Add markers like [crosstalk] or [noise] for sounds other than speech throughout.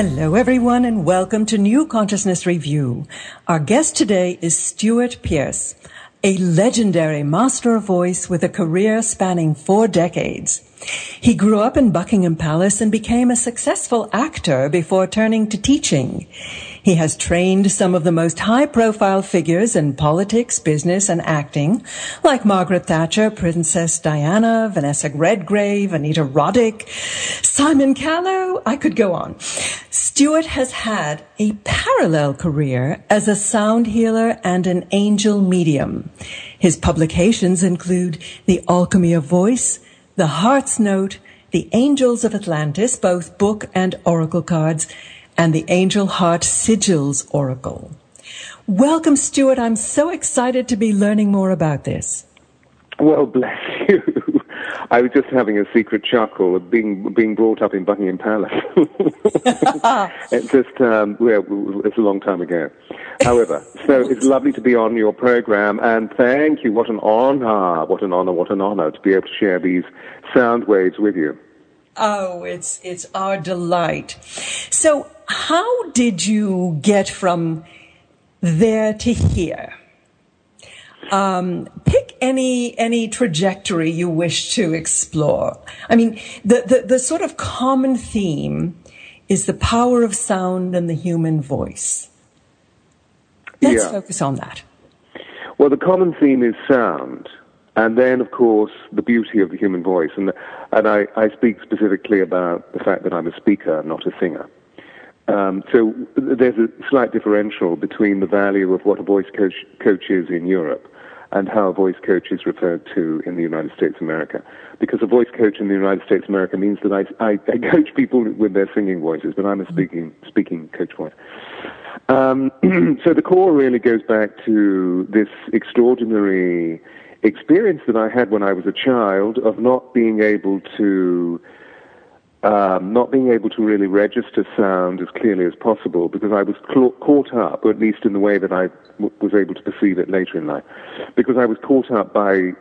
Hello, everyone, and welcome to New Consciousness Review. Our guest today is Stewart Pearce, a legendary master of voice with a career spanning four decades. He grew up in Buckingham Palace and became a successful actor before turning to teaching. He has trained some of the most high profile figures in politics, business, and acting, like Margaret Thatcher, Princess Diana, Vanessa Redgrave, Anita Roddick, Simon Callow. I could go on. Stewart has had a parallel career as a sound healer and an angel medium. His publications include The Alchemy of Voice, the Heart's Note, The Angels of Atlantis, both book and oracle cards, and the Angel Heart Sigils Oracle. Welcome, Stewart. I'm so excited to be learning more about this. Well, bless you. [laughs] I was just having a secret chuckle of being being brought up in Buckingham Palace. [laughs] it's just um, well, it's a long time ago. However, so it's lovely to be on your program, and thank you. What an honor! What an honor! What an honor to be able to share these sound waves with you. Oh, it's it's our delight. So, how did you get from there to here? Um, pick any any trajectory you wish to explore. I mean, the, the, the sort of common theme is the power of sound and the human voice. Let's yeah. focus on that. Well, the common theme is sound, and then, of course, the beauty of the human voice. And, and I, I speak specifically about the fact that I'm a speaker, not a singer. Um, so there's a slight differential between the value of what a voice coach, coach is in Europe and how a voice coach is referred to in the United States of America. Because a voice coach in the United States of America means that I, I, I coach people with their singing voices, but I'm a speaking, speaking coach voice. Um, [clears throat] so the core really goes back to this extraordinary experience that I had when I was a child of not being able to um, not being able to really register sound as clearly as possible because I was caught up, or at least in the way that I w- was able to perceive it later in life, because I was caught up by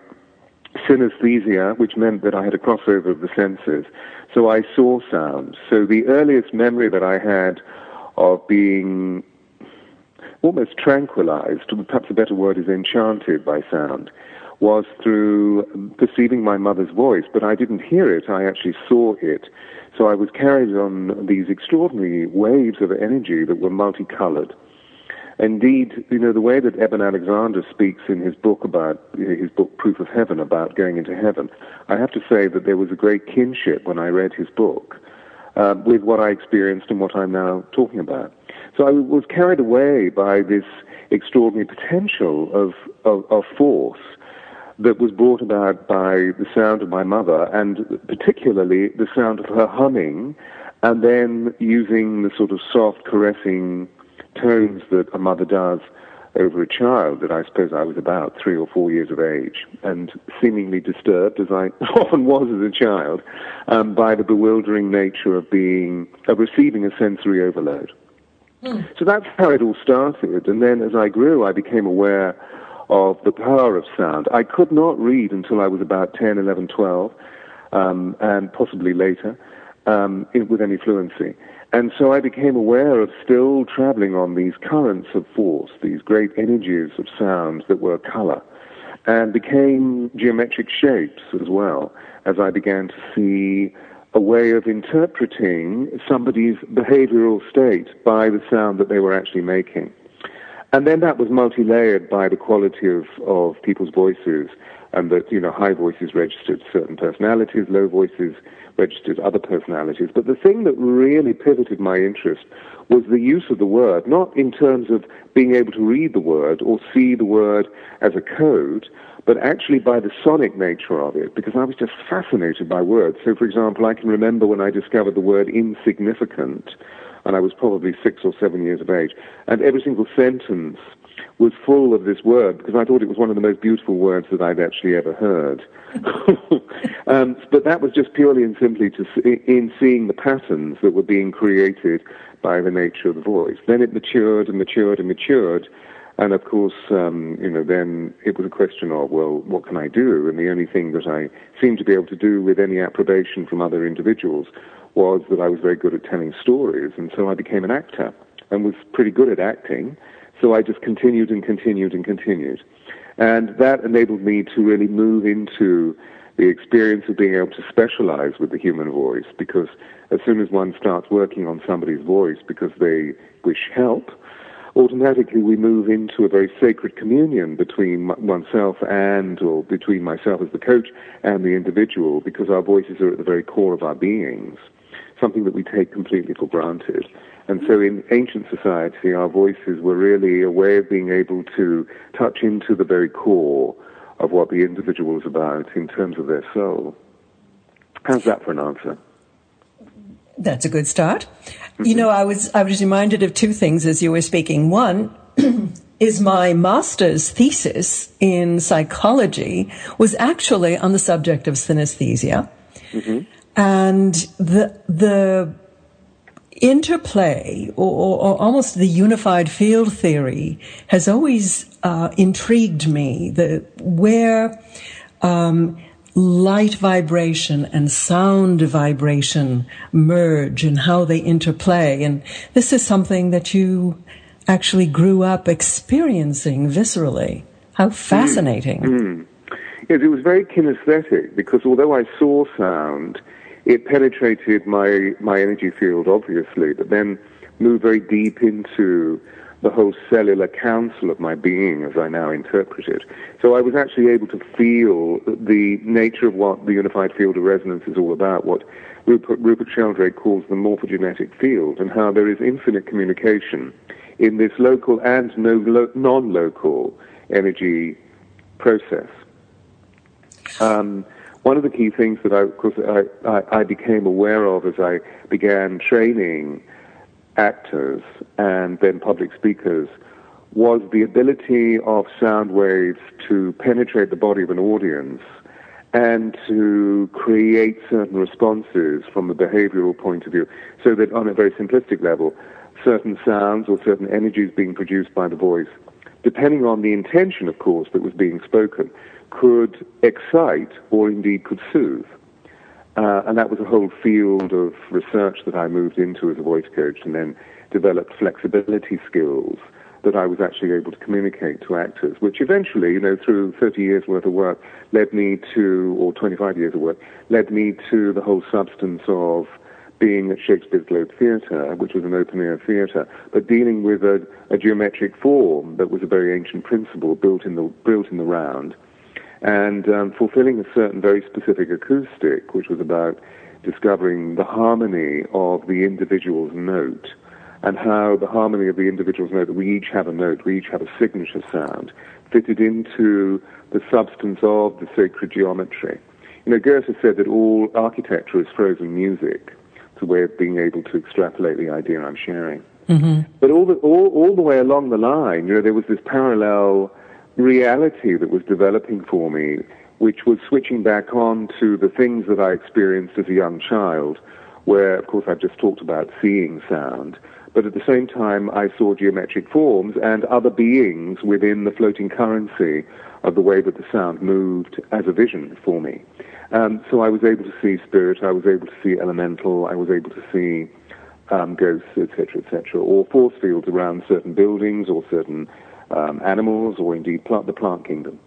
synesthesia, which meant that I had a crossover of the senses. So I saw sound. So the earliest memory that I had of being almost tranquilized, perhaps a better word is enchanted by sound, was through perceiving my mother's voice, but I didn't hear it, I actually saw it. So I was carried on these extraordinary waves of energy that were multicolored. Indeed, you know, the way that Eben Alexander speaks in his book about, his book Proof of Heaven, about going into heaven, I have to say that there was a great kinship when I read his book uh, with what I experienced and what I'm now talking about. So I was carried away by this extraordinary potential of, of, of force that was brought about by the sound of my mother, and particularly the sound of her humming, and then using the sort of soft, caressing tones that a mother does over a child that I suppose I was about three or four years of age, and seemingly disturbed, as I [laughs] often was as a child, um, by the bewildering nature of being, of receiving a sensory overload. Mm. So that's how it all started, and then as I grew, I became aware of the power of sound. I could not read until I was about 10, 11, 12, um, and possibly later, um, in, with any fluency. And so I became aware of still traveling on these currents of force, these great energies of sound that were color, and became geometric shapes as well, as I began to see a way of interpreting somebody's behavioral state by the sound that they were actually making. And then that was multi-layered by the quality of, of people's voices and that, you know, high voices registered certain personalities, low voices registered other personalities. But the thing that really pivoted my interest was the use of the word, not in terms of being able to read the word or see the word as a code, but actually by the sonic nature of it, because I was just fascinated by words. So, for example, I can remember when I discovered the word insignificant, and I was probably six or seven years of age. And every single sentence was full of this word because I thought it was one of the most beautiful words that I'd actually ever heard. [laughs] um, but that was just purely and simply to in seeing the patterns that were being created by the nature of the voice. Then it matured and matured and matured And of course, um, you know, then it was a question of, well, what can I do? And the only thing that I seemed to be able to do with any approbation from other individuals was that I was very good at telling stories. And so I became an actor and was pretty good at acting. So I just continued and continued and continued. And that enabled me to really move into the experience of being able to specialize with the human voice because as soon as one starts working on somebody's voice because they wish help, automatically we move into a very sacred communion between oneself and, or between myself as the coach and the individual because our voices are at the very core of our beings, something that we take completely for granted. And so in ancient society, our voices were really a way of being able to touch into the very core of what the individual is about in terms of their soul. How's that for an answer? That's a good start. Mm-hmm. You know, I was I was reminded of two things as you were speaking. One [clears throat] is my master's thesis in psychology was actually on the subject of synesthesia. Mm-hmm. And the the interplay or, or, almost the unified field theory has always uh, intrigued me. The where um, light vibration and sound vibration merge and how they interplay, and this is something that you actually grew up experiencing viscerally. How fascinating! Mm. Mm. Yes, it was very kinesthetic because although I saw sound it penetrated my, my energy field, obviously, but then moved very deep into the whole cellular council of my being as I now interpret it. So I was actually able to feel the nature of what the unified field of resonance is all about, what Rupert, Rupert Sheldrake calls the morphogenetic field, and how there is infinite communication in this local and no, non-local energy process. Um, one of the key things that I, of course, I, I, I became aware of as I began training actors and then public speakers was the ability of sound waves to penetrate the body of an audience and to create certain responses from a behavioral point of view. So that on a very simplistic level, certain sounds or certain energies being produced by the voice, depending on the intention, of course, that was being spoken, could excite or indeed could soothe. Uh, and that was a whole field of research that I moved into as a voice coach and then developed flexibility skills that I was actually able to communicate to actors, which eventually, you know, through 30 years worth of work led me to, or 25 years of work, led me to the whole substance of being at Shakespeare's Globe Theatre, which was an open air theatre, but dealing with a, a, geometric form that was a very ancient principle built in the, built in the round and um, fulfilling a certain very specific acoustic, which was about discovering the harmony of the individual's note and how the harmony of the individual's note, that we each have a note, we each have a signature sound, fitted into the substance of the sacred geometry. You know, Goethe said that all architecture is frozen music. It's a way of being able to extrapolate the idea I'm sharing. Mm-hmm. But all the, all, all the way along the line, you know, there was this parallel reality that was developing for me, which was switching back on to the things that I experienced as a young child, where, of course, I've just talked about seeing sound. But at the same time, I saw geometric forms and other beings within the floating currency of the way that the sound moved as a vision for me. Um, so I was able to see spirit, I was able to see elemental, I was able to see um, ghosts, etc., etc., or force fields around certain buildings or certain um, animals or indeed plant, the plant kingdom.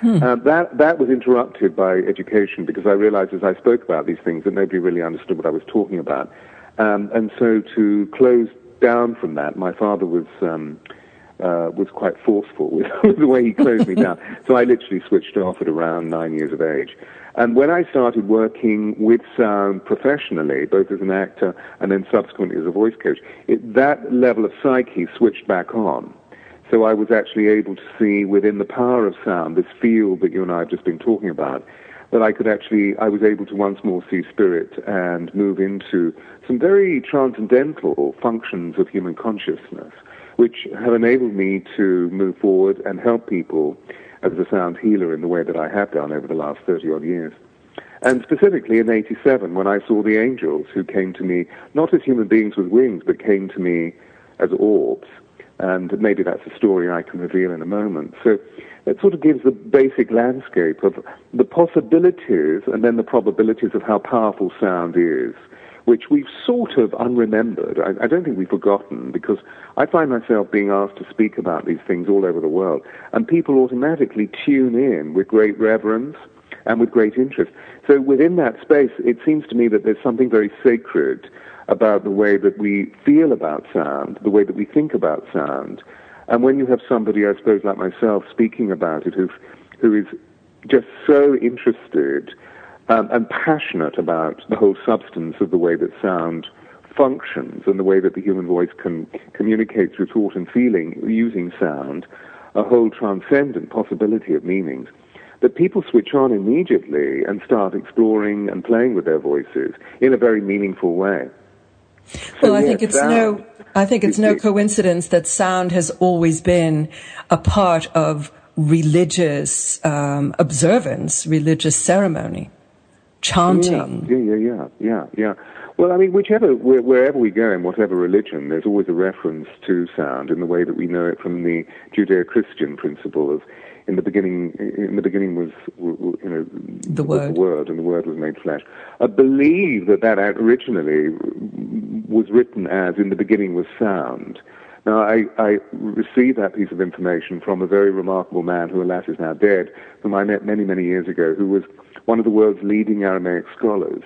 Hmm. Uh, that that was interrupted by education because I realized as I spoke about these things that nobody really understood what I was talking about, um, and so to close down from that, my father was um, uh, was quite forceful [laughs] with, the way he closed me down. [laughs] So I literally switched off at around nine years of age. And when I started working with sound professionally, both as an actor and then subsequently as a voice coach, it, that level of psyche switched back on. So I was actually able to see within the power of sound, this field that you and I have just been talking about, that I could actually, I was able to once more see spirit and move into some very transcendental functions of human consciousness, which have enabled me to move forward and help people as a sound healer in the way that I have done over the last 30 odd years. And specifically in 87, when I saw the angels who came to me, not as human beings with wings, but came to me as orbs, And maybe that's a story I can reveal in a moment. So it sort of gives the basic landscape of the possibilities and then the probabilities of how powerful sound is, which we've sort of unremembered. I, I don't think we've forgotten because I find myself being asked to speak about these things all over the world, and people automatically tune in with great reverence and with great interest. So within that space, it seems to me that there's something very sacred about the way that we feel about sound, the way that we think about sound. And when you have somebody, I suppose, like myself, speaking about it, who, who is just so interested um, and passionate about the whole substance of the way that sound functions and the way that the human voice can communicate through thought and feeling using sound, a whole transcendent possibility of meanings, that people switch on immediately and start exploring and playing with their voices in a very meaningful way. Well, I think it's no, I think it's no coincidence that sound has always been a part of religious um, observance, religious ceremony, chanting. Yeah, yeah, yeah, yeah, yeah. Well, I mean, whichever, wherever we go in whatever religion, there's always a reference to sound in the way that we know it from the Judeo-Christian principle of in the beginning, in the beginning was, you know, the word. the word, and the word was made flesh. I believe that that originally was written as in the beginning was sound. Now, I, I received that piece of information from a very remarkable man who, alas, is now dead, whom I met many, many years ago, who was one of the world's leading Aramaic scholars,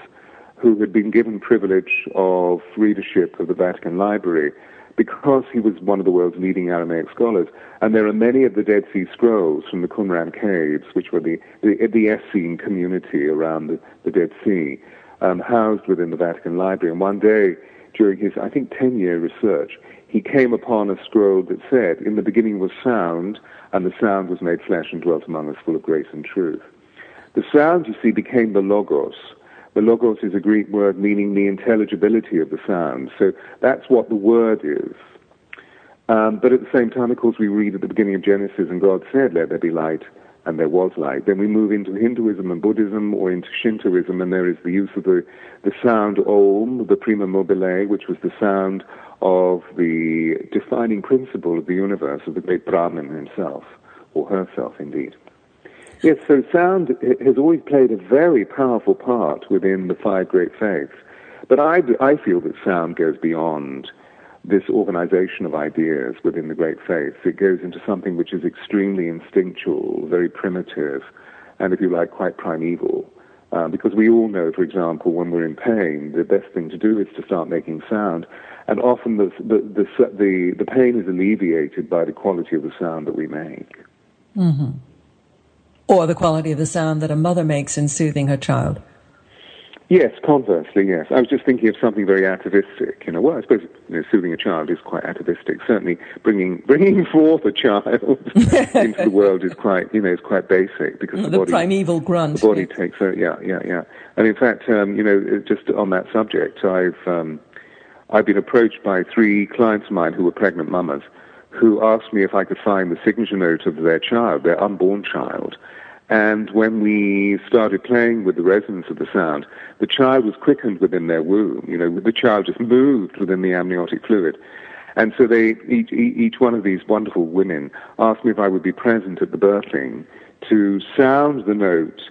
who had been given privilege of readership of the Vatican Library because he was one of the world's leading Aramaic scholars. And there are many of the Dead Sea Scrolls from the Qumran caves, which were the, the, the Essene community around the, the Dead Sea, um, housed within the Vatican Library. And one day, during his, I think, 10 year research, he came upon a scroll that said, In the beginning was sound, and the sound was made flesh and dwelt among us full of grace and truth. The sound, you see, became the Logos, the logos is a Greek word meaning the intelligibility of the sound. So that's what the word is. Um, but at the same time, of course, we read at the beginning of Genesis, and God said, Let there be light, and there was light. Then we move into Hinduism and Buddhism or into Shintoism, and there is the use of the, the sound Om, the prima mobile, which was the sound of the defining principle of the universe, of the great Brahman himself, or herself indeed. Yes, so sound has always played a very powerful part within the five great faiths. But I, I feel that sound goes beyond this organization of ideas within the great faiths. It goes into something which is extremely instinctual, very primitive, and if you like, quite primeval. Uh, because we all know, for example, when we're in pain, the best thing to do is to start making sound. And often the, the, the, the, the pain is alleviated by the quality of the sound that we make. Mm-hmm or the quality of the sound that a mother makes in soothing her child. Yes, conversely, yes. I was just thinking of something very atavistic. You know, well, I suppose you know, soothing a child is quite atavistic. Certainly, bringing [laughs] bringing forth a child [laughs] into the world is quite, you know, is quite basic because the, the body, primeval grunt. The body takes, a, yeah, yeah, yeah. And in fact, um, you know, just on that subject, I've um, I've been approached by three clients of mine who were pregnant mamas, who asked me if I could find the signature note of their child, their unborn child, and when we started playing with the resonance of the sound, the child was quickened within their womb. You know, the child just moved within the amniotic fluid. And so they, each, each one of these wonderful women asked me if I would be present at the birthing to sound the note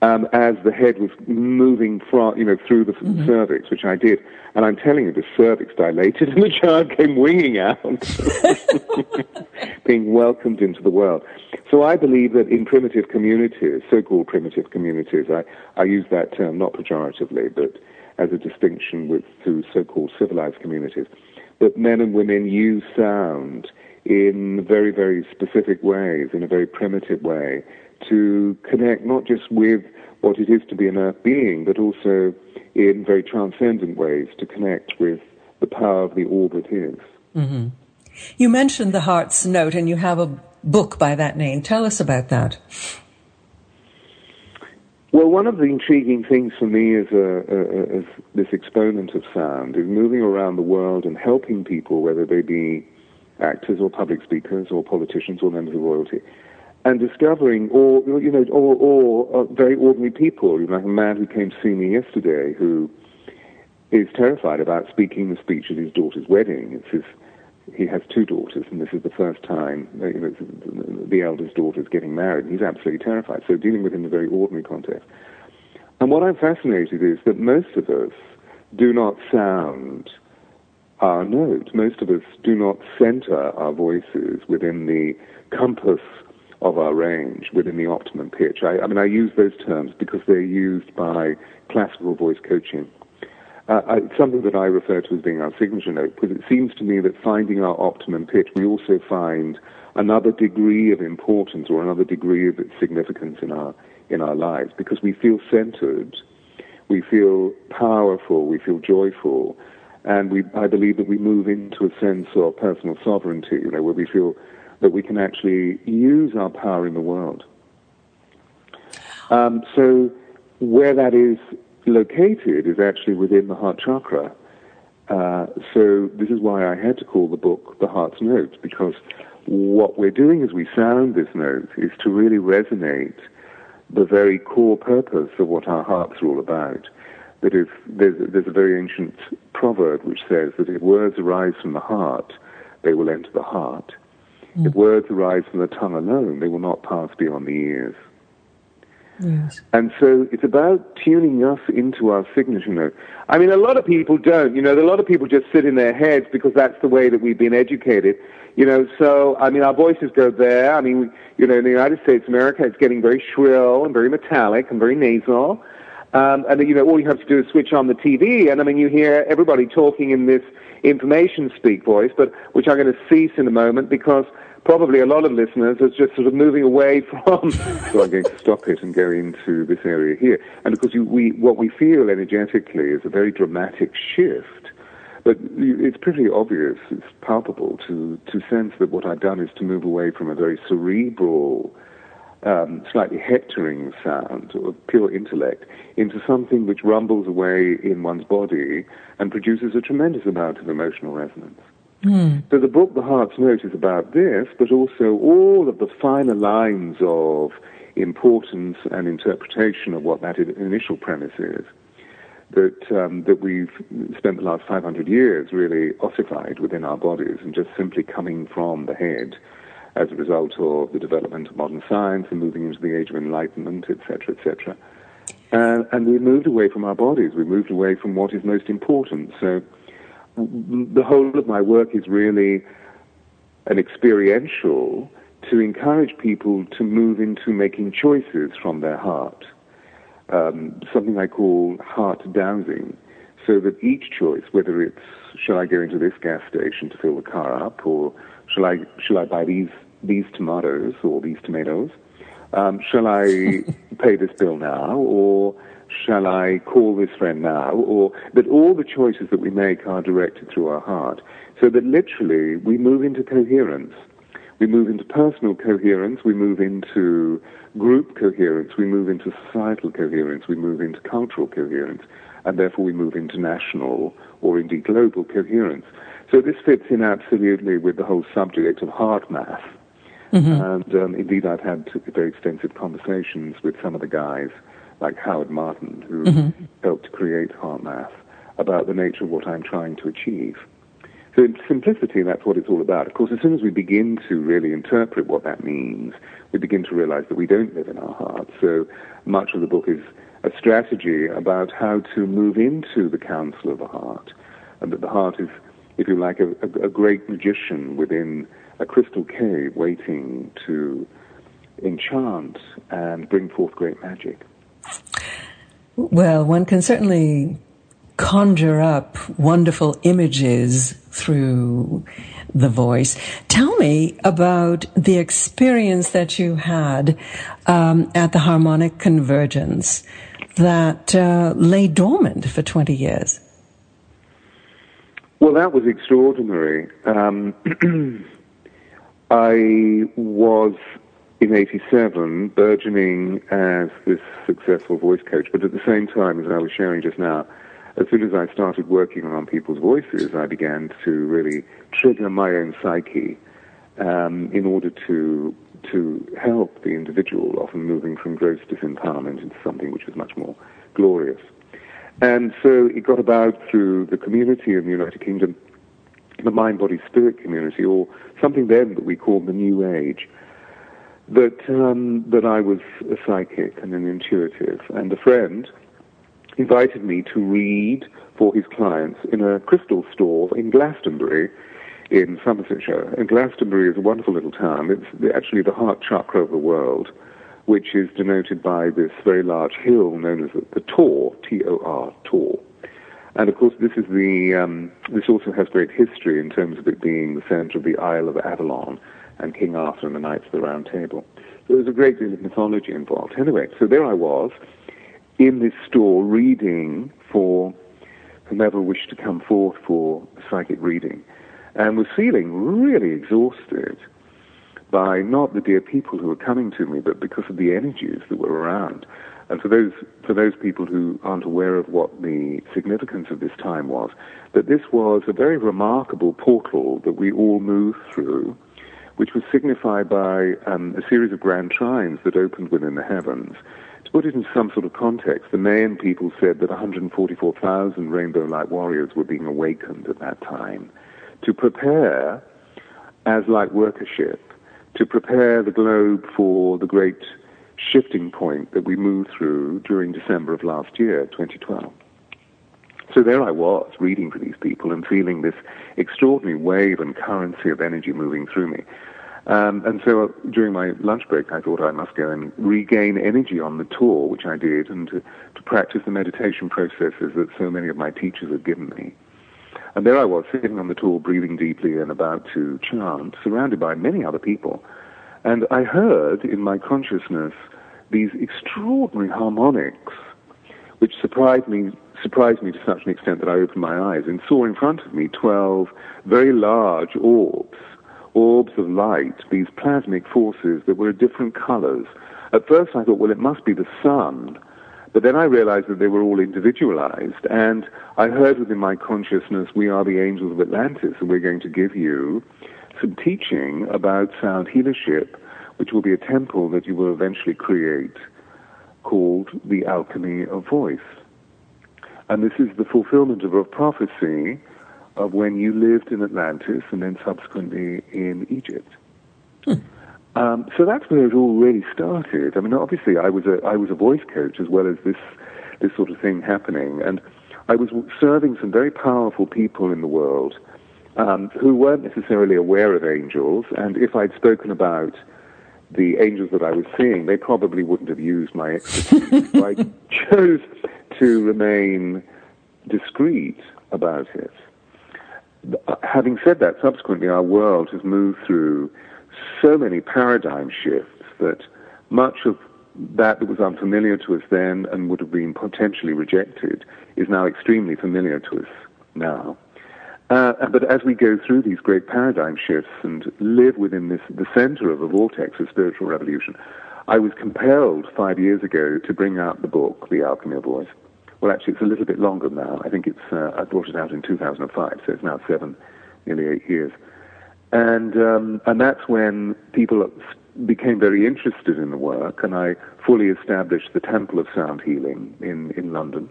um, as the head was moving from, you know, through the mm-hmm. cervix, which I did. And I'm telling you, the cervix dilated [laughs] and the child came winging out, [laughs] being welcomed into the world. So I believe that in primitive communities, so-called primitive communities, I, I use that term not pejoratively, but as a distinction with to so-called civilized communities, that men and women use sound in very, very specific ways, in a very primitive way, to connect not just with what it is to be an earth being, but also in very transcendent ways to connect with the power of the all that is. Mm-hmm. You mentioned the Heart's Note, and you have a book by that name. Tell us about that. Well, one of the intriguing things for me as, a, a, as this exponent of sound is moving around the world and helping people, whether they be actors or public speakers or politicians or members of royalty, and discovering, or you know, or, or uh, very ordinary people. Like a man who came to see me yesterday who is terrified about speaking the speech at his daughter's wedding. It's his he has two daughters, and this is the first time uh, you know, the eldest daughter is getting married. And he's absolutely terrified. So dealing with in a very ordinary context. And what I'm fascinated is that most of us do not sound our note. Most of us do not center our voices within the compass of our range, within the optimum pitch. I, I mean, I use those terms because they're used by classical voice coaching. Uh, it's something that I refer to as being our signature note, because it seems to me that finding our optimum pitch, we also find another degree of importance or another degree of significance in our in our lives, because we feel centered, we feel powerful, we feel joyful, and we I believe that we move into a sense of personal sovereignty, you know, where we feel that we can actually use our power in the world. Um, so where that is located is actually within the heart chakra. Uh, so this is why I had to call the book The Heart's Note, because what we're doing as we sound this note is to really resonate the very core purpose of what our hearts are all about. That is, there's, there's a very ancient proverb which says that if words arise from the heart, they will enter the heart. Mm. If words arise from the tongue alone, they will not pass beyond the ears. Yes. And so it's about tuning us into our signature note. I mean, a lot of people don't. You know, a lot of people just sit in their heads because that's the way that we've been educated. You know, so, I mean, our voices go there. I mean, you know, in the United States, America, it's getting very shrill and very metallic and very nasal. Um, and, you know, all you have to do is switch on the TV, and I mean, you hear everybody talking in this information speak voice, but which I'm going to cease in a moment because probably a lot of listeners are just sort of moving away [laughs] from. [laughs] so I'm going to stop it and go into this area here. And of course, you, we, what we feel energetically is a very dramatic shift. But it's pretty obvious, it's palpable to, to sense that what I've done is to move away from a very cerebral, um, slightly hectoring sound of pure intellect into something which rumbles away in one's body and produces a tremendous amount of emotional resonance. Mm. So the book, The Heart's Note, is about this, but also all of the finer lines of importance and interpretation of what that initial premise is that um, that we've spent the last 500 years really ossified within our bodies and just simply coming from the head as a result of the development of modern science and moving into the age of enlightenment, etc., etc. And, and we moved away from our bodies. We moved away from what is most important. So the whole of my work is really an experiential to encourage people to move into making choices from their heart. Um, something I call heart dowsing, so that each choice, whether it's shall I go into this gas station to fill the car up, or shall I shall I buy these these tomatoes or these tomatoes, um, shall I [laughs] pay this bill now, or shall I call this friend now? Or that all the choices that we make are directed through our heart. So that literally we move into coherence. We move into personal coherence, we move into group coherence, we move into societal coherence, we move into cultural coherence, and therefore we move into national or indeed global coherence. So this fits in absolutely with the whole subject of HeartMath. Mm-hmm. And um, indeed, I've had very extensive conversations with some of the guys like Howard Martin, who mm-hmm. helped create HeartMath, about the nature of what I'm trying to achieve. So in simplicity, that's what it's all about. Of course, as soon as we begin to really interpret what that means, we begin to realize that we don't live in our hearts. So much of the book is a strategy about how to move into the council of the heart, and that the heart is, if you like, a, a, a great magician within a crystal cave waiting to enchant and bring forth great magic. Well, one can certainly conjure up wonderful images through the voice. Tell me about the experience that you had um, at the Harmonic Convergence that uh, lay dormant for 20 years. Well, that was extraordinary. Um, [clears throat] I was in 87 burgeoning as this successful voice coach, but at the same time, as I was sharing just now, as soon as I started working on people's voices, I began to really trigger my own psyche um, in order to to help the individual, often moving from gross disempowerment into something which was much more glorious. And so it got about through the community in the United Kingdom the mind body spirit community, or something then that we called the New Age, that um, that I was a psychic and an intuitive, and a friend invited me to read for his clients in a crystal store in Glastonbury in Somersetshire. And Glastonbury is a wonderful little town. It's actually the heart chakra of the world, which is denoted by this very large hill known as the, Tor, T-O-R, Tor. And of course, this is the um, this also has great history in terms of it being the center of the Isle of Avalon and King Arthur and the Knights of the Round Table. So was a great deal of mythology involved. Anyway, so there I was in this store reading for whomever wished to come forth for psychic reading and was feeling really exhausted by not the dear people who were coming to me, but because of the energies that were around. And for those for those people who aren't aware of what the significance of this time was, that this was a very remarkable portal that we all moved through, which was signified by um, a series of grand trines that opened within the heavens. To put it in some sort of context, the Mayan people said that 144,000 rainbow light warriors were being awakened at that time to prepare as light workership, to prepare the globe for the great shifting point that we moved through during December of last year, 2012. So there I was, reading for these people and feeling this extraordinary wave and currency of energy moving through me. Um, and so uh, during my lunch break, I thought I must go and regain energy on the Tor, which I did, and to, to practice the meditation processes that so many of my teachers had given me. And there I was, sitting on the Tor, breathing deeply and about to chant, surrounded by many other people. And I heard in my consciousness these extraordinary harmonics, which surprised me, surprised me to such an extent that I opened my eyes and saw in front of me 12 very large orbs, orbs of light, these plasmic forces that were of different colors. At first I thought, well, it must be the sun. But then I realized that they were all individualized. And I heard within my consciousness, we are the angels of Atlantis, and we're going to give you some teaching about sound healership, which will be a temple that you will eventually create called the Alchemy of Voice. And this is the fulfillment of a prophecy of when you lived in Atlantis and then subsequently in Egypt. Hmm. Um, so that's where it all really started. I mean, obviously, I was a I was a voice coach as well as this this sort of thing happening, and I was serving some very powerful people in the world um, who weren't necessarily aware of angels, and if I'd spoken about the angels that I was seeing, they probably wouldn't have used my expertise. so I [laughs] chose to remain discreet about it. Having said that, subsequently our world has moved through so many paradigm shifts that much of that that was unfamiliar to us then and would have been potentially rejected is now extremely familiar to us now. Uh, but as we go through these great paradigm shifts and live within this, the center of a vortex of spiritual revolution, I was compelled five years ago to bring out the book, The Alchemy of Voice. Well, actually, it's a little bit longer now. I think it's, uh, I brought it out in 2005, so it's now seven, nearly eight years. And, um, and that's when people became very interested in the work, and I fully established the Temple of Sound Healing in, in London.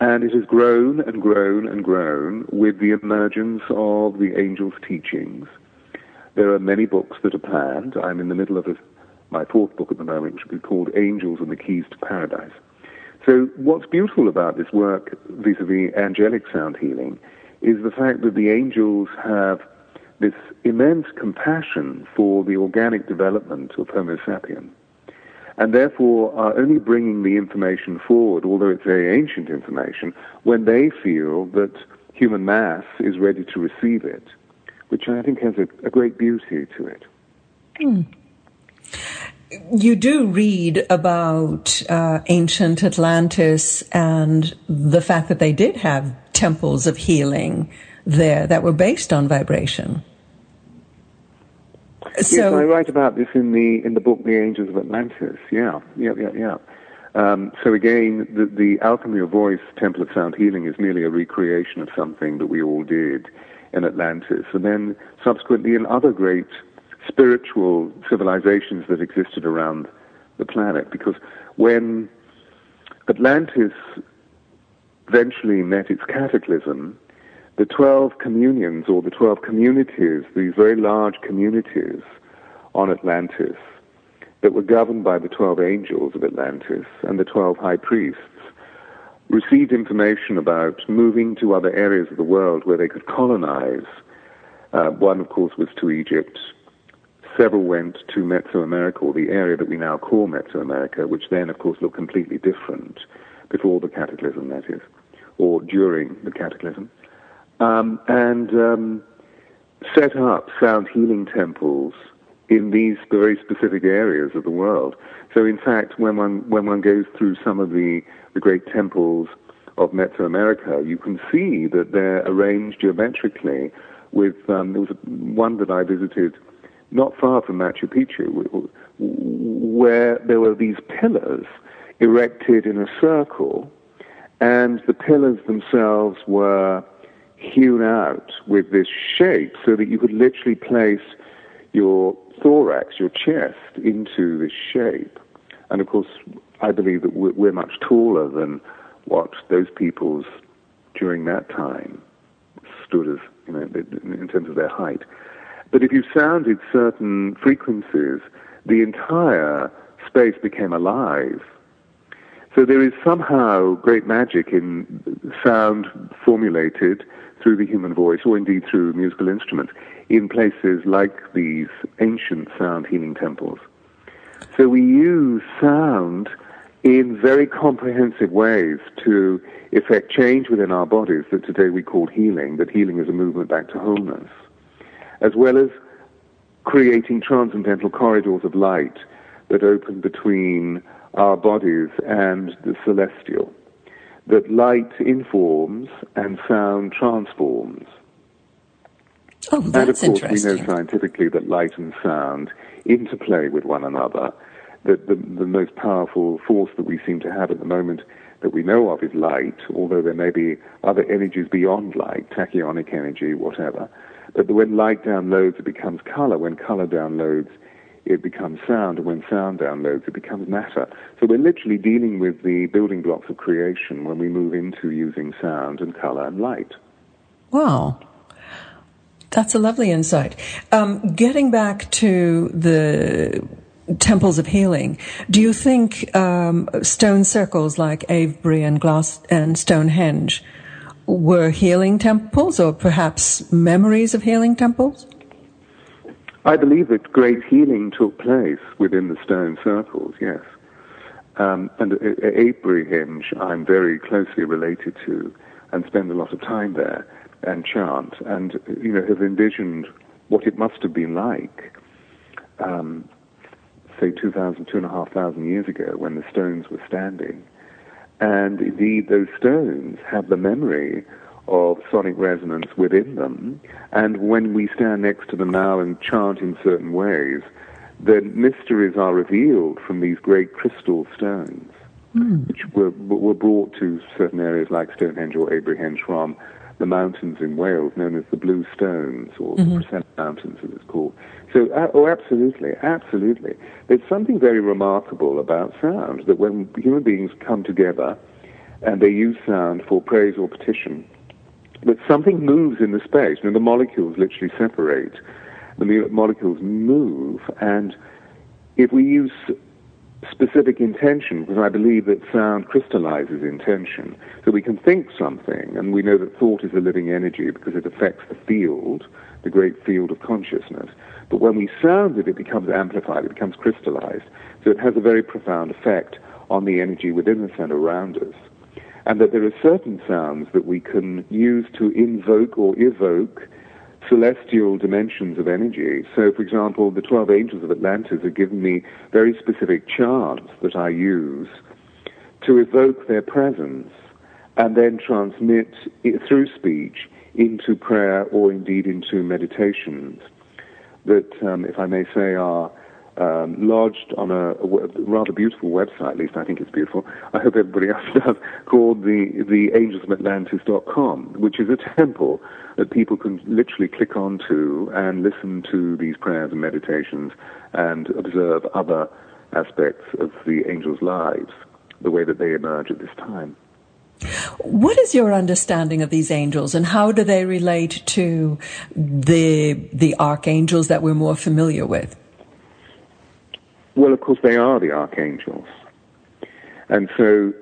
And it has grown and grown and grown with the emergence of the angels' teachings. There are many books that are planned. I'm in the middle of a, my fourth book at the moment, which will be called Angels and the Keys to Paradise. So, what's beautiful about this work vis a vis angelic sound healing is the fact that the angels have this immense compassion for the organic development of Homo sapiens, and therefore are only bringing the information forward, although it's very ancient information, when they feel that human mass is ready to receive it, which I think has a, a great beauty to it. Mm. You do read about uh, ancient Atlantis and the fact that they did have temples of healing there that were based on vibration. So, yes, I write about this in the in the book The Angels of Atlantis. Yeah, yeah, yeah, yeah. Um, so again, the, the alchemy of voice, Temple of Sound Healing, is merely a recreation of something that we all did in Atlantis, and then subsequently in other great spiritual civilizations that existed around the planet. Because when Atlantis eventually met its cataclysm, the 12 communions or the 12 communities, these very large communities on Atlantis that were governed by the 12 angels of Atlantis and the 12 high priests, received information about moving to other areas of the world where they could colonize. Uh, one, of course, was to Egypt. Several went to Mesoamerica, or the area that we now call Mesoamerica, which then, of course, looked completely different before the cataclysm, that is, or during the cataclysm. Um, and um, set up sound healing temples in these very specific areas of the world. So, in fact, when one when one goes through some of the, the great temples of Mesoamerica, you can see that they're arranged geometrically. With um, there was one that I visited not far from Machu Picchu, where there were these pillars erected in a circle, and the pillars themselves were hewn out with this shape so that you could literally place your thorax, your chest, into this shape. And of course, I believe that we're much taller than what those peoples during that time stood as, you know, in terms of their height. But if you sounded certain frequencies, the entire space became alive. So there is somehow great magic in sound formulated through the human voice, or indeed through musical instruments, in places like these ancient sound healing temples. So we use sound in very comprehensive ways to effect change within our bodies that today we call healing, that healing is a movement back to wholeness, as well as creating transcendental corridors of light that open between our bodies and the celestial that light informs and sound transforms. Oh, that's and of course, we know scientifically that light and sound interplay with one another. That the, the most powerful force that we seem to have at the moment that we know of is light, although there may be other energies beyond light, tachyonic energy, whatever. But when light downloads, it becomes color. When color downloads, it becomes sound, and when sound downloads, it becomes matter. So we're literally dealing with the building blocks of creation when we move into using sound and color and light. Wow. That's a lovely insight. Um, getting back to the temples of healing, do you think um, stone circles like Avebury and Glass and Stonehenge were healing temples, or perhaps memories of healing temples? I believe that great healing took place within the stone circles, yes. Um, and Abrahenge, I'm very closely related to and spend a lot of time there and chant and, you know, have envisioned what it must have been like, um, say, 2,000, 2,500 years ago when the stones were standing. And indeed, those stones have the memory of sonic resonance within them. And when we stand next to them now and chant in certain ways, the mysteries are revealed from these great crystal stones, mm. which were, were brought to certain areas like Stonehenge or Abrahenge from the mountains in Wales known as the Blue Stones, or mm-hmm. the Preseli Mountains as it's called. So, uh, oh, absolutely, absolutely. There's something very remarkable about sound, that when human beings come together and they use sound for praise or petition, that something moves in the space. You know, the molecules literally separate. The molecules move, and if we use specific intention, because I believe that sound crystallizes intention, so we can think something, and we know that thought is a living energy because it affects the field, the great field of consciousness. But when we sound it, it becomes amplified, it becomes crystallized. So it has a very profound effect on the energy within us and around us and that there are certain sounds that we can use to invoke or evoke celestial dimensions of energy. So, for example, the 12 angels of Atlantis have given me very specific chants that I use to evoke their presence and then transmit through speech into prayer or indeed into meditations that, um, if I may say, are um, lodged on a, a, rather beautiful website, at least I think it's beautiful. I hope everybody [laughs] else does, called the, the angelsofatlantis.com, which is a temple that people can literally click onto and listen to these prayers and meditations and observe other aspects of the angels' lives, the way that they emerge at this time. What is your understanding of these angels and how do they relate to the, the archangels that we're more familiar with? Well, of course, they are the archangels. And so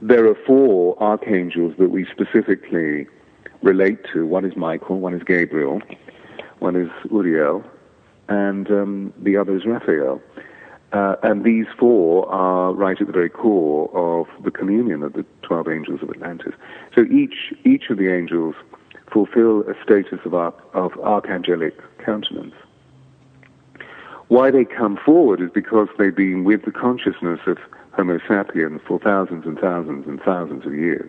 there are four archangels that we specifically relate to. One is Michael, one is Gabriel, one is Uriel, and um, the other is Raphael. Uh, and these four are right at the very core of the communion of the 12 angels of Atlantis. So each, each of the angels fulfill a status of, arch, of archangelic countenance. Why they come forward is because they've been with the consciousness of Homo sapiens for thousands and thousands and thousands of years.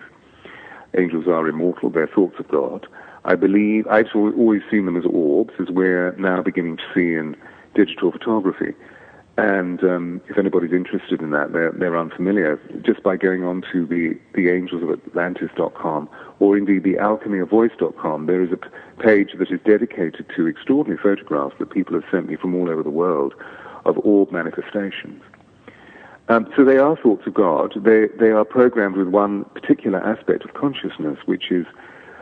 Angels are immortal, they're thoughts of God. I believe, I've always seen them as orbs, as we're now beginning to see in digital photography. And um, if anybody's interested in that, they're, they're unfamiliar. Just by going on to the, the angelsofatlantis.com or indeed the alchemyofvoice.com, there is a page that is dedicated to extraordinary photographs that people have sent me from all over the world of orb manifestations. Um, so they are thoughts of God. They, they are programmed with one particular aspect of consciousness, which is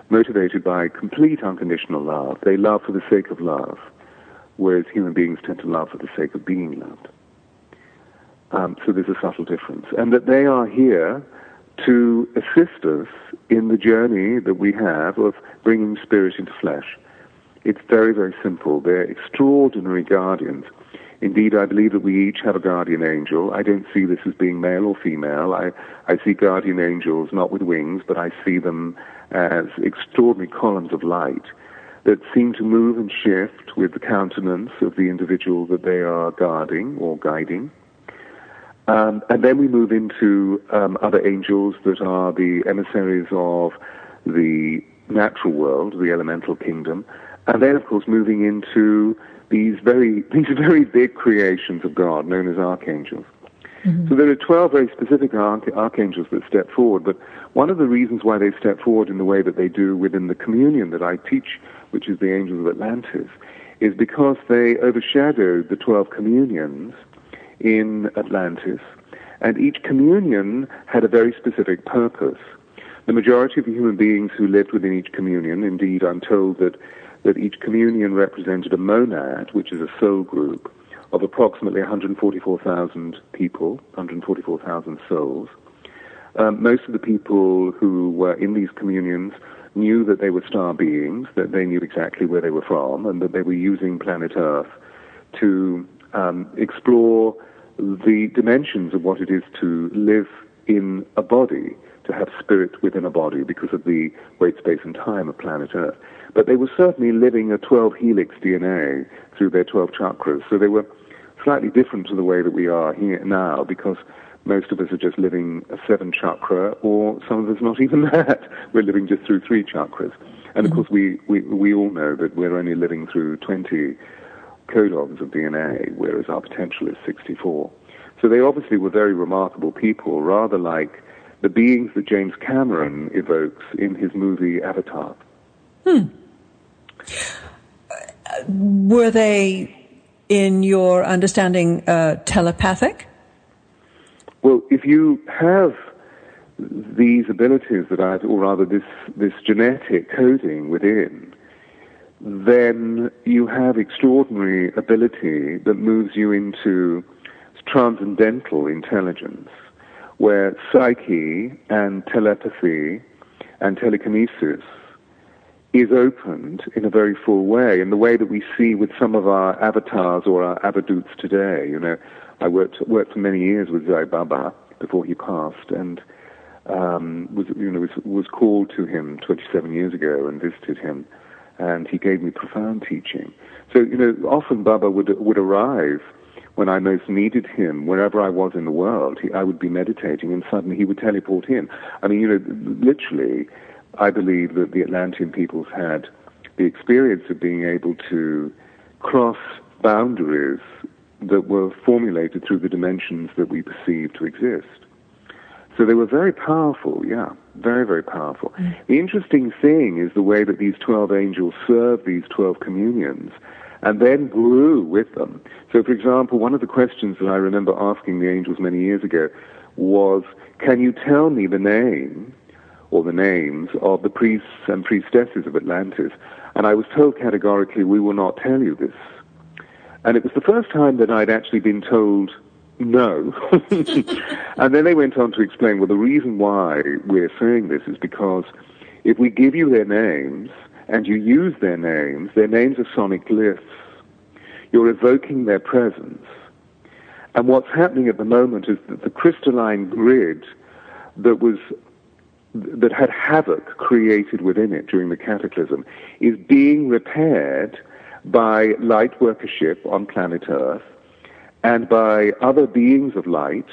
motivated by complete unconditional love. They love for the sake of love whereas human beings tend to love for the sake of being loved. Um, so there's a subtle difference. And that they are here to assist us in the journey that we have of bringing spirit into flesh. It's very, very simple. They're extraordinary guardians. Indeed, I believe that we each have a guardian angel. I don't see this as being male or female. I, I see guardian angels not with wings, but I see them as extraordinary columns of light that seem to move and shift with the countenance of the individual that they are guarding or guiding. Um, and then we move into um, other angels that are the emissaries of the natural world, the elemental kingdom, and then, of course, moving into these very [laughs] these very big creations of God, known as archangels. Mm-hmm. So there are 12 very specific arch- archangels that step forward, but one of the reasons why they step forward in the way that they do within the communion that I teach which is the angels of Atlantis, is because they overshadowed the 12 communions in Atlantis, and each communion had a very specific purpose. The majority of the human beings who lived within each communion, indeed, I'm told that, that each communion represented a monad, which is a soul group, of approximately 144,000 people, 144,000 souls. Um, most of the people who were in these communions knew that they were star beings, that they knew exactly where they were from, and that they were using planet Earth to um, explore the dimensions of what it is to live in a body, to have spirit within a body because of the weight, space, and time of planet Earth. But they were certainly living a 12 helix DNA through their 12 chakras, so they were slightly different to the way that we are here now because most of us are just living a seven chakra, or some of us not even [laughs] that. We're living just through three chakras. And of mm-hmm. course, we, we, we all know that we're only living through 20 codons of DNA, whereas our potential is 64. So they obviously were very remarkable people, rather like the beings that James Cameron evokes in his movie Avatar. Hmm. Were they, in your understanding, uh, telepathic? Well, if you have these abilities that I, or rather this, this genetic coding within, then you have extraordinary ability that moves you into transcendental intelligence, where psyche and telepathy and telekinesis is opened in a very full way, in the way that we see with some of our avatars or our avadhuts today. You know, I worked worked for many years with Sai Baba before he passed, and um, was you know was, was called to him 27 years ago and visited him, and he gave me profound teaching. So you know, often Baba would would arrive when I most needed him, wherever I was in the world. He, I would be meditating, and suddenly he would teleport in. I mean, you know, literally, I believe that the Atlantean peoples had the experience of being able to cross boundaries that were formulated through the dimensions that we perceive to exist. So they were very powerful, yeah, very, very powerful. Mm. The interesting thing is the way that these 12 angels served these 12 communions and then grew with them. So, for example, one of the questions that I remember asking the angels many years ago was, Can you tell me the name or the names of the priests and priestesses of Atlantis. And I was told categorically, we will not tell you this. And it was the first time that I'd actually been told no. [laughs] and then they went on to explain, well, the reason why we're saying this is because if we give you their names and you use their names, their names are sonic glyphs. You're evoking their presence. And what's happening at the moment is that the crystalline grid that was that had havoc created within it during the cataclysm is being repaired by light workership on planet Earth and by other beings of light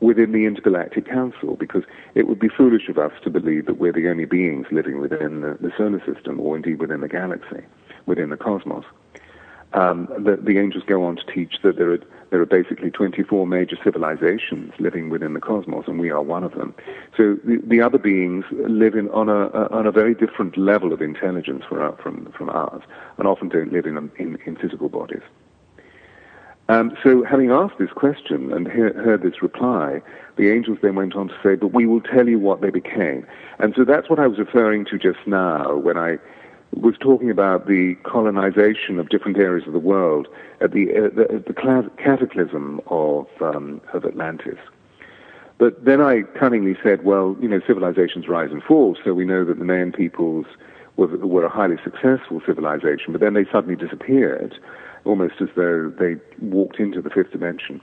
within the Intergalactic Council, because it would be foolish of us to believe that we're the only beings living within the, the solar system or indeed within the galaxy, within the cosmos. Um, the, the, angels go on to teach that there are, there are basically 24 major civilizations living within the cosmos, and we are one of them. So the, the other beings live in, on, a, on a very different level of intelligence our, from, from ours, and often don't live in, in, in physical bodies. Um, so, having asked this question and he- heard this reply, the angels then went on to say, But we will tell you what they became. And so that's what I was referring to just now when I was talking about the colonization of different areas of the world at the, uh, the, the, cataclysm of, um, of Atlantis. But then I cunningly said, well, you know, civilizations rise and fall, so we know that the Mayan peoples were, were a highly successful civilization, but then they suddenly disappeared almost as though they walked into the fifth dimension.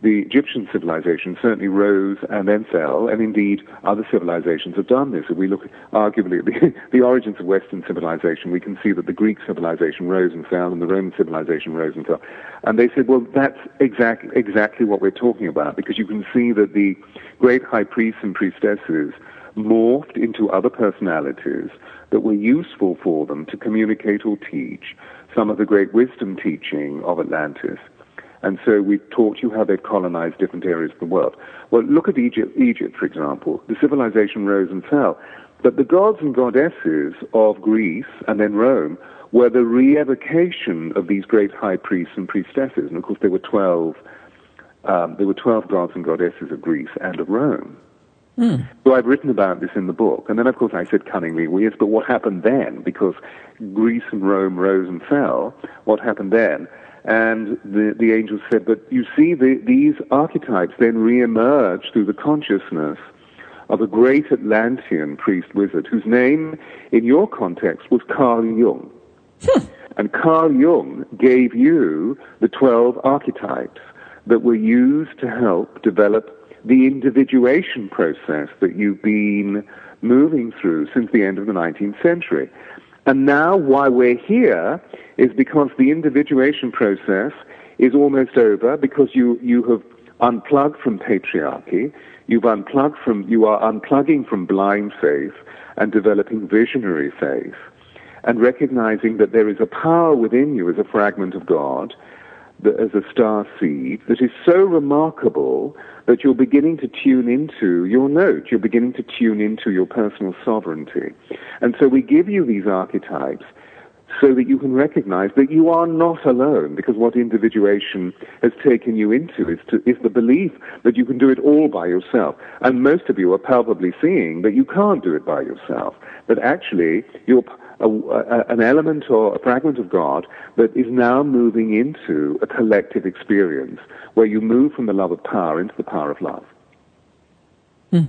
The Egyptian civilization certainly rose and then fell, and indeed other civilizations have done this. If we look arguably at the, [laughs] the origins of Western civilization, we can see that the Greek civilization rose and fell, and the Roman civilization rose and fell. And they said, well, that's exact, exactly what we're talking about, because you can see that the great high priests and priestesses morphed into other personalities that were useful for them to communicate or teach some of the great wisdom teaching of Atlantis. And so we've taught you how they've colonized different areas of the world. Well, look at Egypt, Egypt, for example. The civilization rose and fell. But the gods and goddesses of Greece and then Rome were the re-evocation of these great high priests and priestesses. And of course, there were 12, um, there were 12 gods and goddesses of Greece and of Rome. Mm. So I've written about this in the book. And then, of course, I said cunningly, well, yes, but what happened then? Because Greece and Rome rose and fell. What happened then? And the, the angels said, but you see, the, these archetypes then re-emerge through the consciousness of a great Atlantean priest wizard whose name, in your context, was Carl Jung. Hmm. And Carl Jung gave you the 12 archetypes that were used to help develop the individuation process that you've been moving through since the end of the 19th century. And now why we're here is because the individuation process is almost over because you, you have unplugged from patriarchy, you've unplugged from, you are unplugging from blind faith and developing visionary faith and recognizing that there is a power within you as a fragment of God, as a star seed that is so remarkable that you're beginning to tune into your note. You're beginning to tune into your personal sovereignty. And so we give you these archetypes so that you can recognize that you are not alone, because what individuation has taken you into is, to, is the belief that you can do it all by yourself. And most of you are palpably seeing that you can't do it by yourself, that actually you're a, a, an element or a fragment of God that is now moving into a collective experience where you move from the love of power into the power of love. Mm.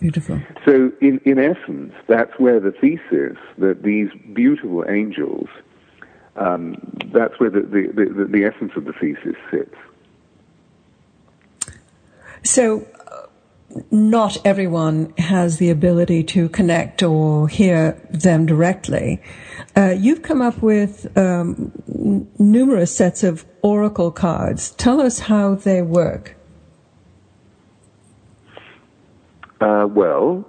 Beautiful. So, in, in essence, that's where the thesis that these beautiful angels, um, that's where the, the, the, the essence of the thesis sits. So, not everyone has the ability to connect or hear them directly. Uh, you've come up with um, n- numerous sets of oracle cards. Tell us how they work. Uh, well,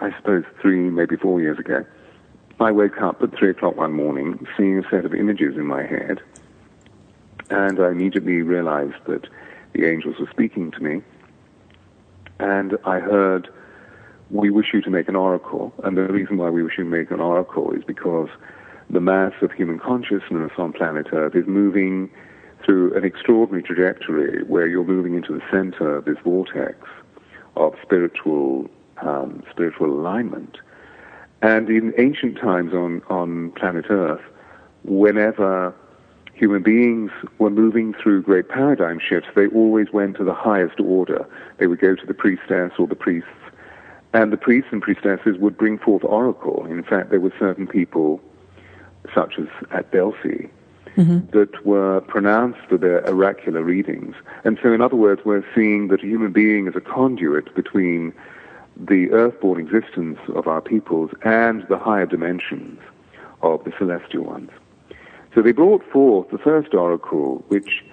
I suppose three, maybe four years ago, I woke up at three o'clock one morning, seeing a set of images in my head, and I immediately realized that the angels were speaking to me and I heard, we wish you to make an oracle. And the reason why we wish you to make an oracle is because the mass of human consciousness on planet Earth is moving through an extraordinary trajectory where you're moving into the center of this vortex of spiritual um, spiritual alignment. And in ancient times on, on planet Earth, whenever human beings were moving through great paradigm shifts, they always went to the highest order. They would go to the priestess or the priests, and the priests and priestesses would bring forth oracle. In fact, there were certain people, such as at Delphi, mm-hmm. that were pronounced for their oracular readings. And so, in other words, we're seeing that a human being is a conduit between the earthborn existence of our peoples and the higher dimensions of the celestial ones. So they brought forth the first oracle, which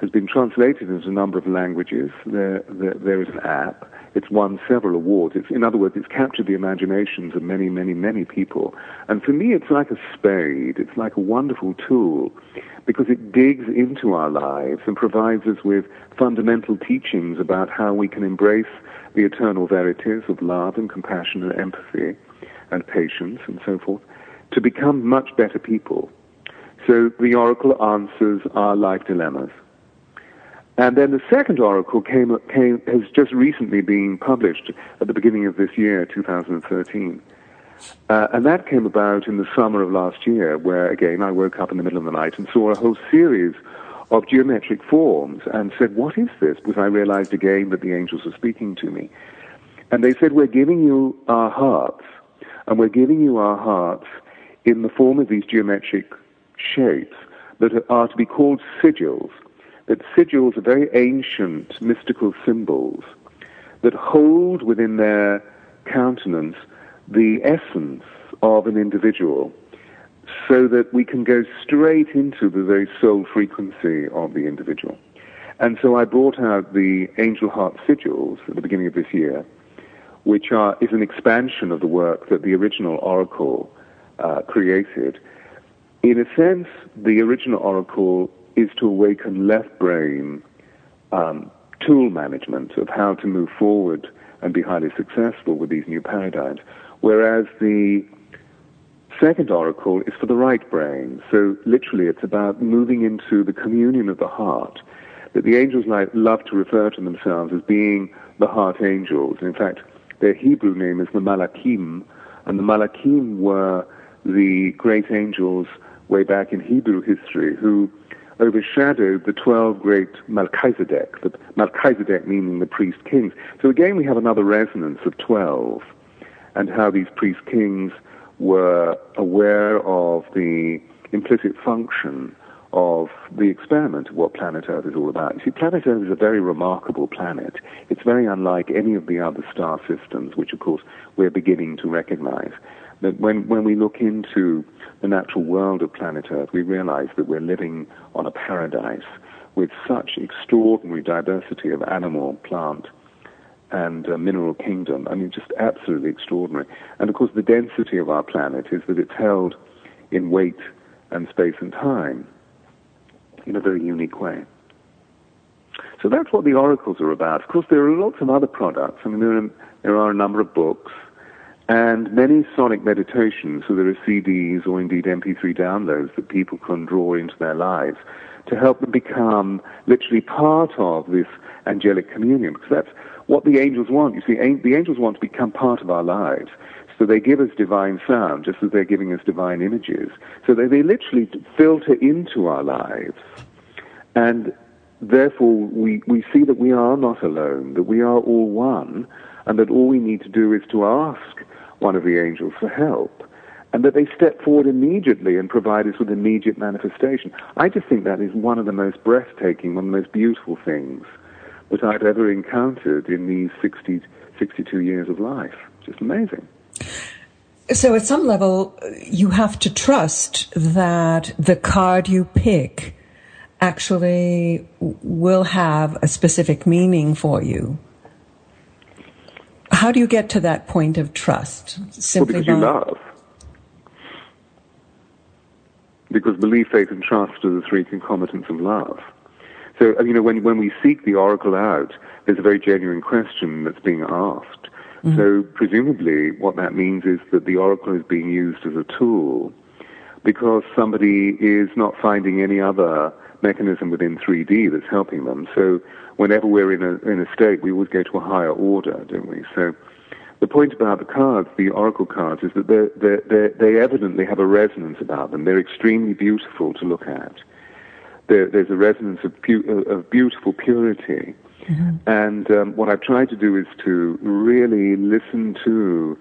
has been translated into a number of languages. There, there, there is an app. It's won several awards. It's, in other words, it's captured the imaginations of many, many, many people. And for me, it's like a spade. It's like a wonderful tool because it digs into our lives and provides us with fundamental teachings about how we can embrace the eternal verities of love and compassion and empathy and patience and so forth to become much better people. So the oracle answers our life dilemmas. And then the second oracle came, came, has just recently been published at the beginning of this year, 2013. Uh, and that came about in the summer of last year, where again I woke up in the middle of the night and saw a whole series of geometric forms and said, What is this? Because I realized again that the angels were speaking to me. And they said, We're giving you our hearts, and we're giving you our hearts in the form of these geometric shapes that are to be called sigils. That sigils are very ancient mystical symbols that hold within their countenance the essence of an individual so that we can go straight into the very soul frequency of the individual. And so I brought out the Angel Heart Sigils at the beginning of this year, which are, is an expansion of the work that the original Oracle uh, created. In a sense, the original Oracle is to awaken left brain um, tool management of how to move forward and be highly successful with these new paradigms, whereas the second oracle is for the right brain. So literally, it's about moving into the communion of the heart. That the angels like, love to refer to themselves as being the heart angels. In fact, their Hebrew name is the Malakim, and the Malakim were the great angels way back in Hebrew history who overshadowed the 12 great Melchizedek, the Melchizedek meaning the priest kings. So again, we have another resonance of 12 and how these priest kings were aware of the implicit function of the experiment of what planet Earth is all about. You see, planet Earth is a very remarkable planet. It's very unlike any of the other star systems, which of course we're beginning to recognize. That when, when we look into the natural world of planet Earth, we realize that we're living on a paradise with such extraordinary diversity of animal, plant, and uh, mineral kingdom. I mean, just absolutely extraordinary. And of course, the density of our planet is that it's held in weight and space and time in a very unique way. So that's what the oracles are about. Of course, there are lots of other products. I mean, there are, there are a number of books and many sonic meditations. So there are CDs or indeed MP3 downloads that people can draw into their lives to help them become literally part of this angelic communion. Because that's what the angels want. You see, the angels want to become part of our lives. So they give us divine sound, just as they're giving us divine images. So they, they literally filter into our lives. And therefore, we, we see that we are not alone, that we are all one, and that all we need to do is to ask one of the angels for help. And that they step forward immediately and provide us with immediate manifestation. I just think that is one of the most breathtaking, one of the most beautiful things that I've ever encountered in these 60, 62 years of life. Just amazing. So, at some level, you have to trust that the card you pick actually will have a specific meaning for you. How do you get to that point of trust? Simply well, because by... you love. Because belief, faith, and trust are the three concomitants of love. So, you know, when, when we seek the oracle out, there's a very genuine question that's being asked. Mm-hmm. So, presumably, what that means is that the oracle is being used as a tool because somebody is not finding any other mechanism within 3D that's helping them. So, whenever we're in a, in a state, we always go to a higher order, don't we? So, the point about the cards, the oracle cards, is that they're, they're, they're, they evidently have a resonance about them. They're extremely beautiful to look at. there's a resonance of, pu- of beautiful purity. Mm-hmm. And um, what I've tried to do is to really listen to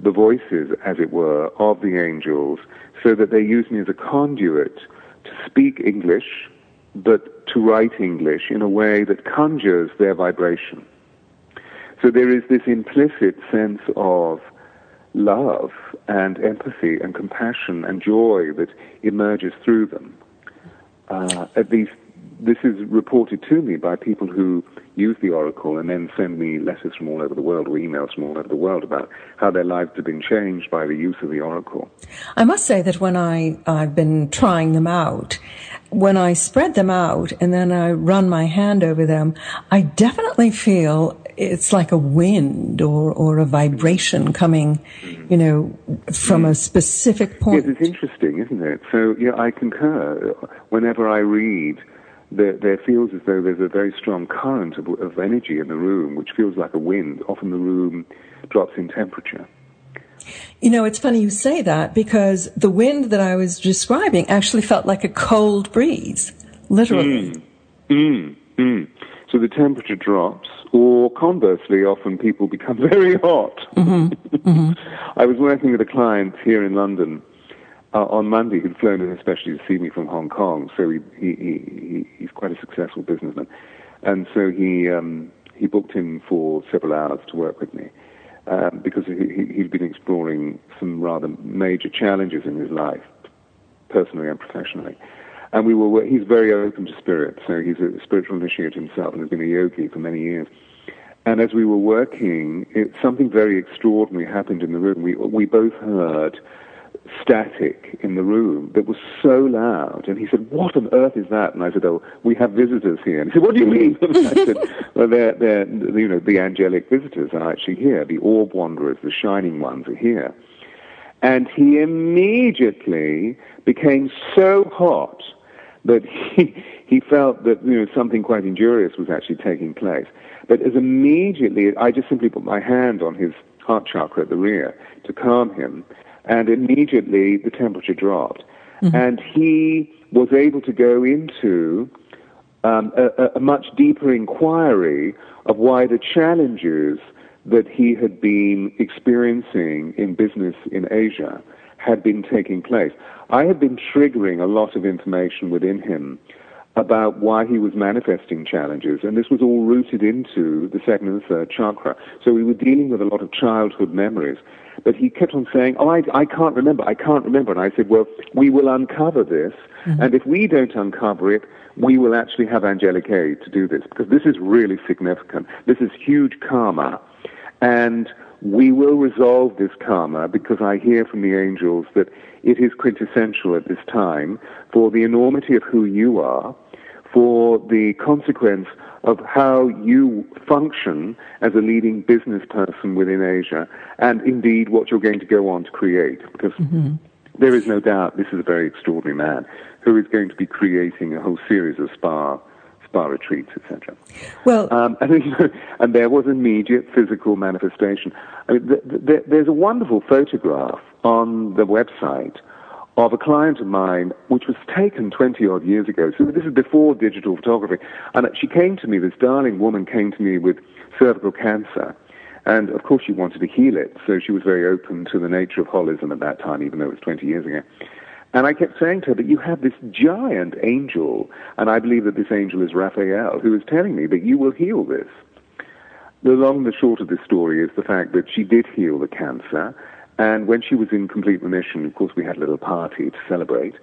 the voices, as it were, of the angels, so that they use me as a conduit to speak English, but to write English in a way that conjures their vibration. So there is this implicit sense of love and empathy and compassion and joy that emerges through them. Uh, at least this is reported to me by people who use the Oracle and then send me letters from all over the world or emails from all over the world about how their lives have been changed by the use of the Oracle. I must say that when I, I've been trying them out, when I spread them out and then I run my hand over them, I definitely feel it's like a wind or, or a vibration coming, you know, from a specific point. Yes, it's interesting, isn't it? So, yeah, I concur. Whenever I read there, there feels as though there's a very strong current of, of energy in the room, which feels like a wind. Often the room drops in temperature. You know, it's funny you say that because the wind that I was describing actually felt like a cold breeze, literally. Mm, mm, mm. So the temperature drops, or conversely, often people become [laughs] very hot. Mm-hmm. Mm-hmm. [laughs] I was working with a client here in London uh, on Monday, who'd flown in especially to see me from Hong Kong. So he, he, he he's quite a successful businessman, and so he um, he booked him for several hours to work with me um, because he, he'd been exploring some rather major challenges in his life, personally and professionally. And we were he's very open to spirit, so he's a spiritual initiate himself and has been a yogi for many years. And as we were working, it, something very extraordinary happened in the room. We we both heard static in the room that was so loud. And he said, What on earth is that? And I said, Oh, we have visitors here. And he said, What do you mean? [laughs] And I said, Well, they're, they're, you know, the angelic visitors are actually here. The orb wanderers, the shining ones are here. And he immediately became so hot that he, [laughs] he felt that, you know, something quite injurious was actually taking place. But as immediately, I just simply put my hand on his heart chakra at the rear to calm him and immediately the temperature dropped. Mm-hmm. And he was able to go into um, a, a, much deeper inquiry of why the challenges that he had been experiencing in business in Asia had been taking place. I had been triggering a lot of information within him about why he was manifesting challenges, and this was all rooted into the second and third chakra. So we were dealing with a lot of childhood memories. But he kept on saying, Oh, I, I can't remember, I can't remember. And I said, Well, we will uncover this, mm-hmm. and if we don't uncover it, we will actually have angelic aid to do this, because this is really significant. This is huge karma. And we will resolve this karma because I hear from the angels that it is quintessential at this time for the enormity of who you are, for the consequence of how you function as a leading business person within Asia, and indeed what you're going to go on to create. Because mm-hmm. there is no doubt this is a very extraordinary man who is going to be creating a whole series of spa spa retreats, etc. Well, um, and, [laughs] and, there was immediate physical manifestation. I mean, th- th- there's a wonderful photograph on the website of a client of mine, which was taken 20 odd years ago. So this is before digital photography. And she came to me, this darling woman came to me with cervical cancer. And of course, she wanted to heal it. So she was very open to the nature of holism at that time, even though it was 20 years ago. And I kept saying to her, but you have this giant angel, and I believe that this angel is Raphael, who is telling me that you will heal this. The long and the short of this story is the fact that she did heal the cancer, and when she was in complete remission, of course, we had a little party to celebrate.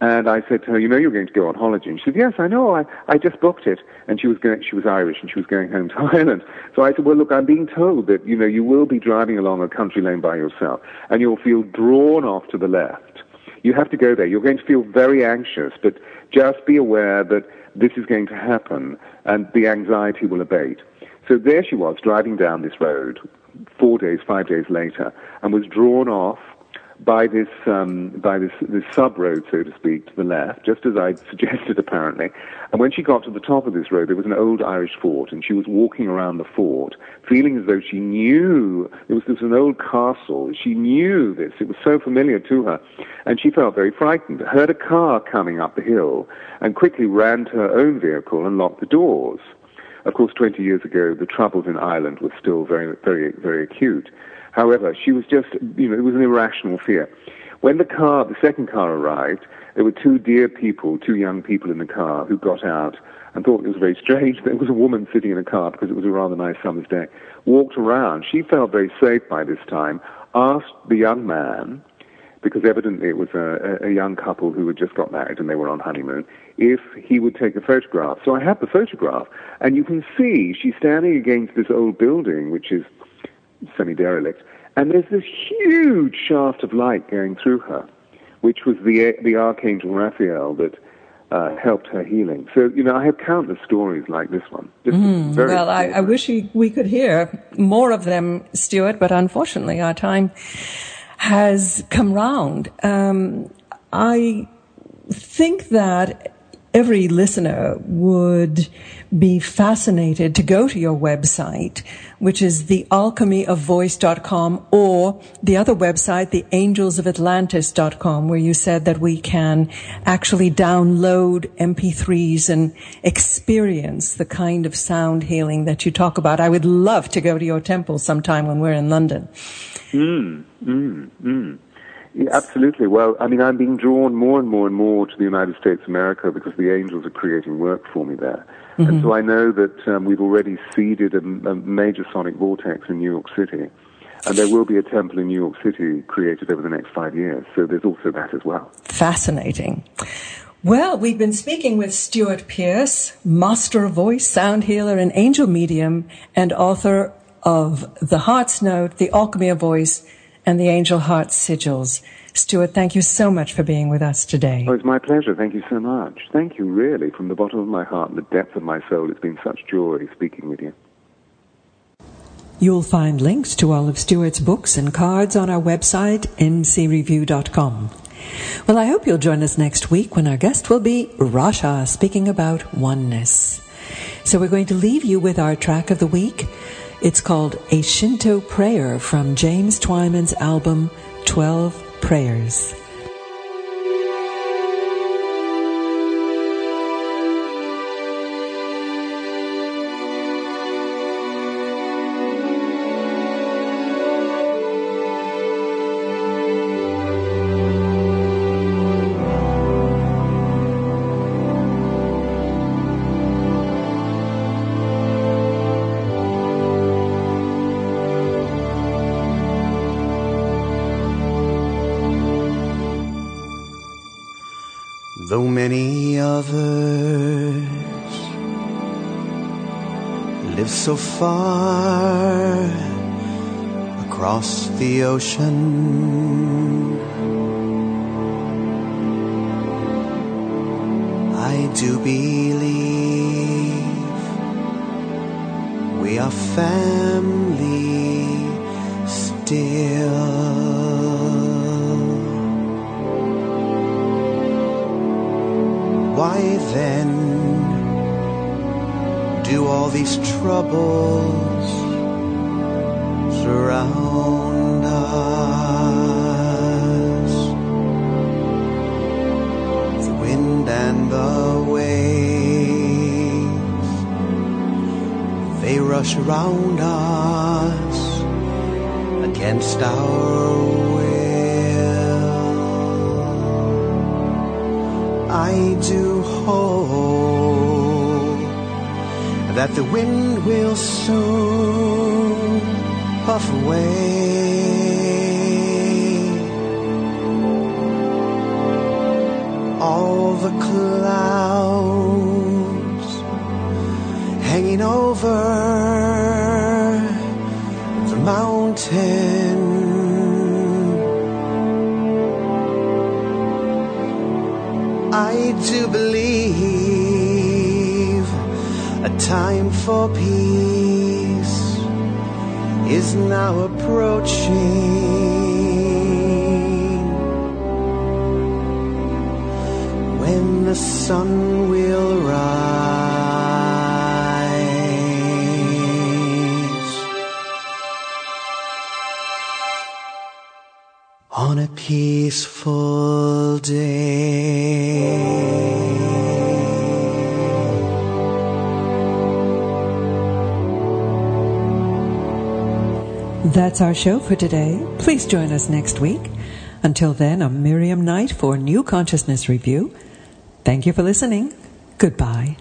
And I said to her, "You know, you're going to go on holiday." And she said, "Yes, I know. I, I just booked it." And she was going. She was Irish, and she was going home to [laughs] Ireland. So I said, "Well, look, I'm being told that you know you will be driving along a country lane by yourself, and you'll feel drawn off to the left. You have to go there. You're going to feel very anxious, but just be aware that this is going to happen, and the anxiety will abate." So there she was, driving down this road four days, five days later, and was drawn off by this um, by this this sub road, so to speak, to the left, just as I'd [laughs] suggested, apparently. And when she got to the top of this road, there was an old Irish fort, and she was walking around the fort, feeling as though she knew it was this an old castle. She knew this; it was so familiar to her, and she felt very frightened. Heard a car coming up the hill, and quickly ran to her own vehicle and locked the doors. Of course, 20 years ago, the troubles in Ireland were still very, very, very acute. However, she was just, you know, it was an irrational fear. When the car, the second car arrived, there were two dear people, two young people in the car who got out and thought it was very strange. There was a woman sitting in a car because it was a rather nice summer's day. Walked around. She felt very safe by this time. Asked the young man, because evidently it was a, a young couple who had just got married and they were on honeymoon, if he would take a photograph. So I have the photograph, and you can see she's standing against this old building, which is semi-derelict, and there's this huge shaft of light going through her, which was the the archangel Raphael that uh, helped her healing. So you know, I have countless stories like this one. Mm, well, I, I, wish we could hear more of them, Stewart, but unfortunately, our time has come round. Um, I think that every listener would be fascinated to go to your website, which is thealchemyofvoice.com or the other website, theangelsofatlantis.com, where you said that we can actually download MP3s and experience the kind of sound healing that you talk about. I would love to go to your temple sometime when we're in London. Mm, mm, mm. Yeah, absolutely. Well, I mean, I'm being drawn more and more and more to the United States of America because the angels are creating work for me there. Mm-hmm. And so I know that um, we've already seeded a, a major sonic vortex in New York City. And there will be a temple in New York City created over the next five years. So there's also that as well. Fascinating. Well, we've been speaking with Stewart Pearce, master of voice, sound healer, and angel medium, and author of The Heart's Note, The Alchemy of Voice, and the Angel Heart Sigils. Stewart, thank you so much for being with us today. Oh, it's my pleasure. Thank you so much. Thank you, really, from the bottom of my heart and the depth of my soul. It's been such joy speaking with you. You'll find links to all of Stewart's books and cards on our website, ncreview.com. Well, I hope you'll join us next week when our guest will be Rasha speaking about oneness. So we're going to leave you with our track of the week. It's called A Shinto Prayer from James Twyman's album 12 Prayers. Far across the ocean. I do believe all these troubles surround us? The wind and the waves, they rush around us against our will. I do hope that the wind will soon puff away. All the clouds hanging over the mountain. time for peace is now approaching. When the sun will That's our show for today. Please join us next week. Until then, I'm Miriam Knight for New Consciousness Review. Thank you for listening. Goodbye.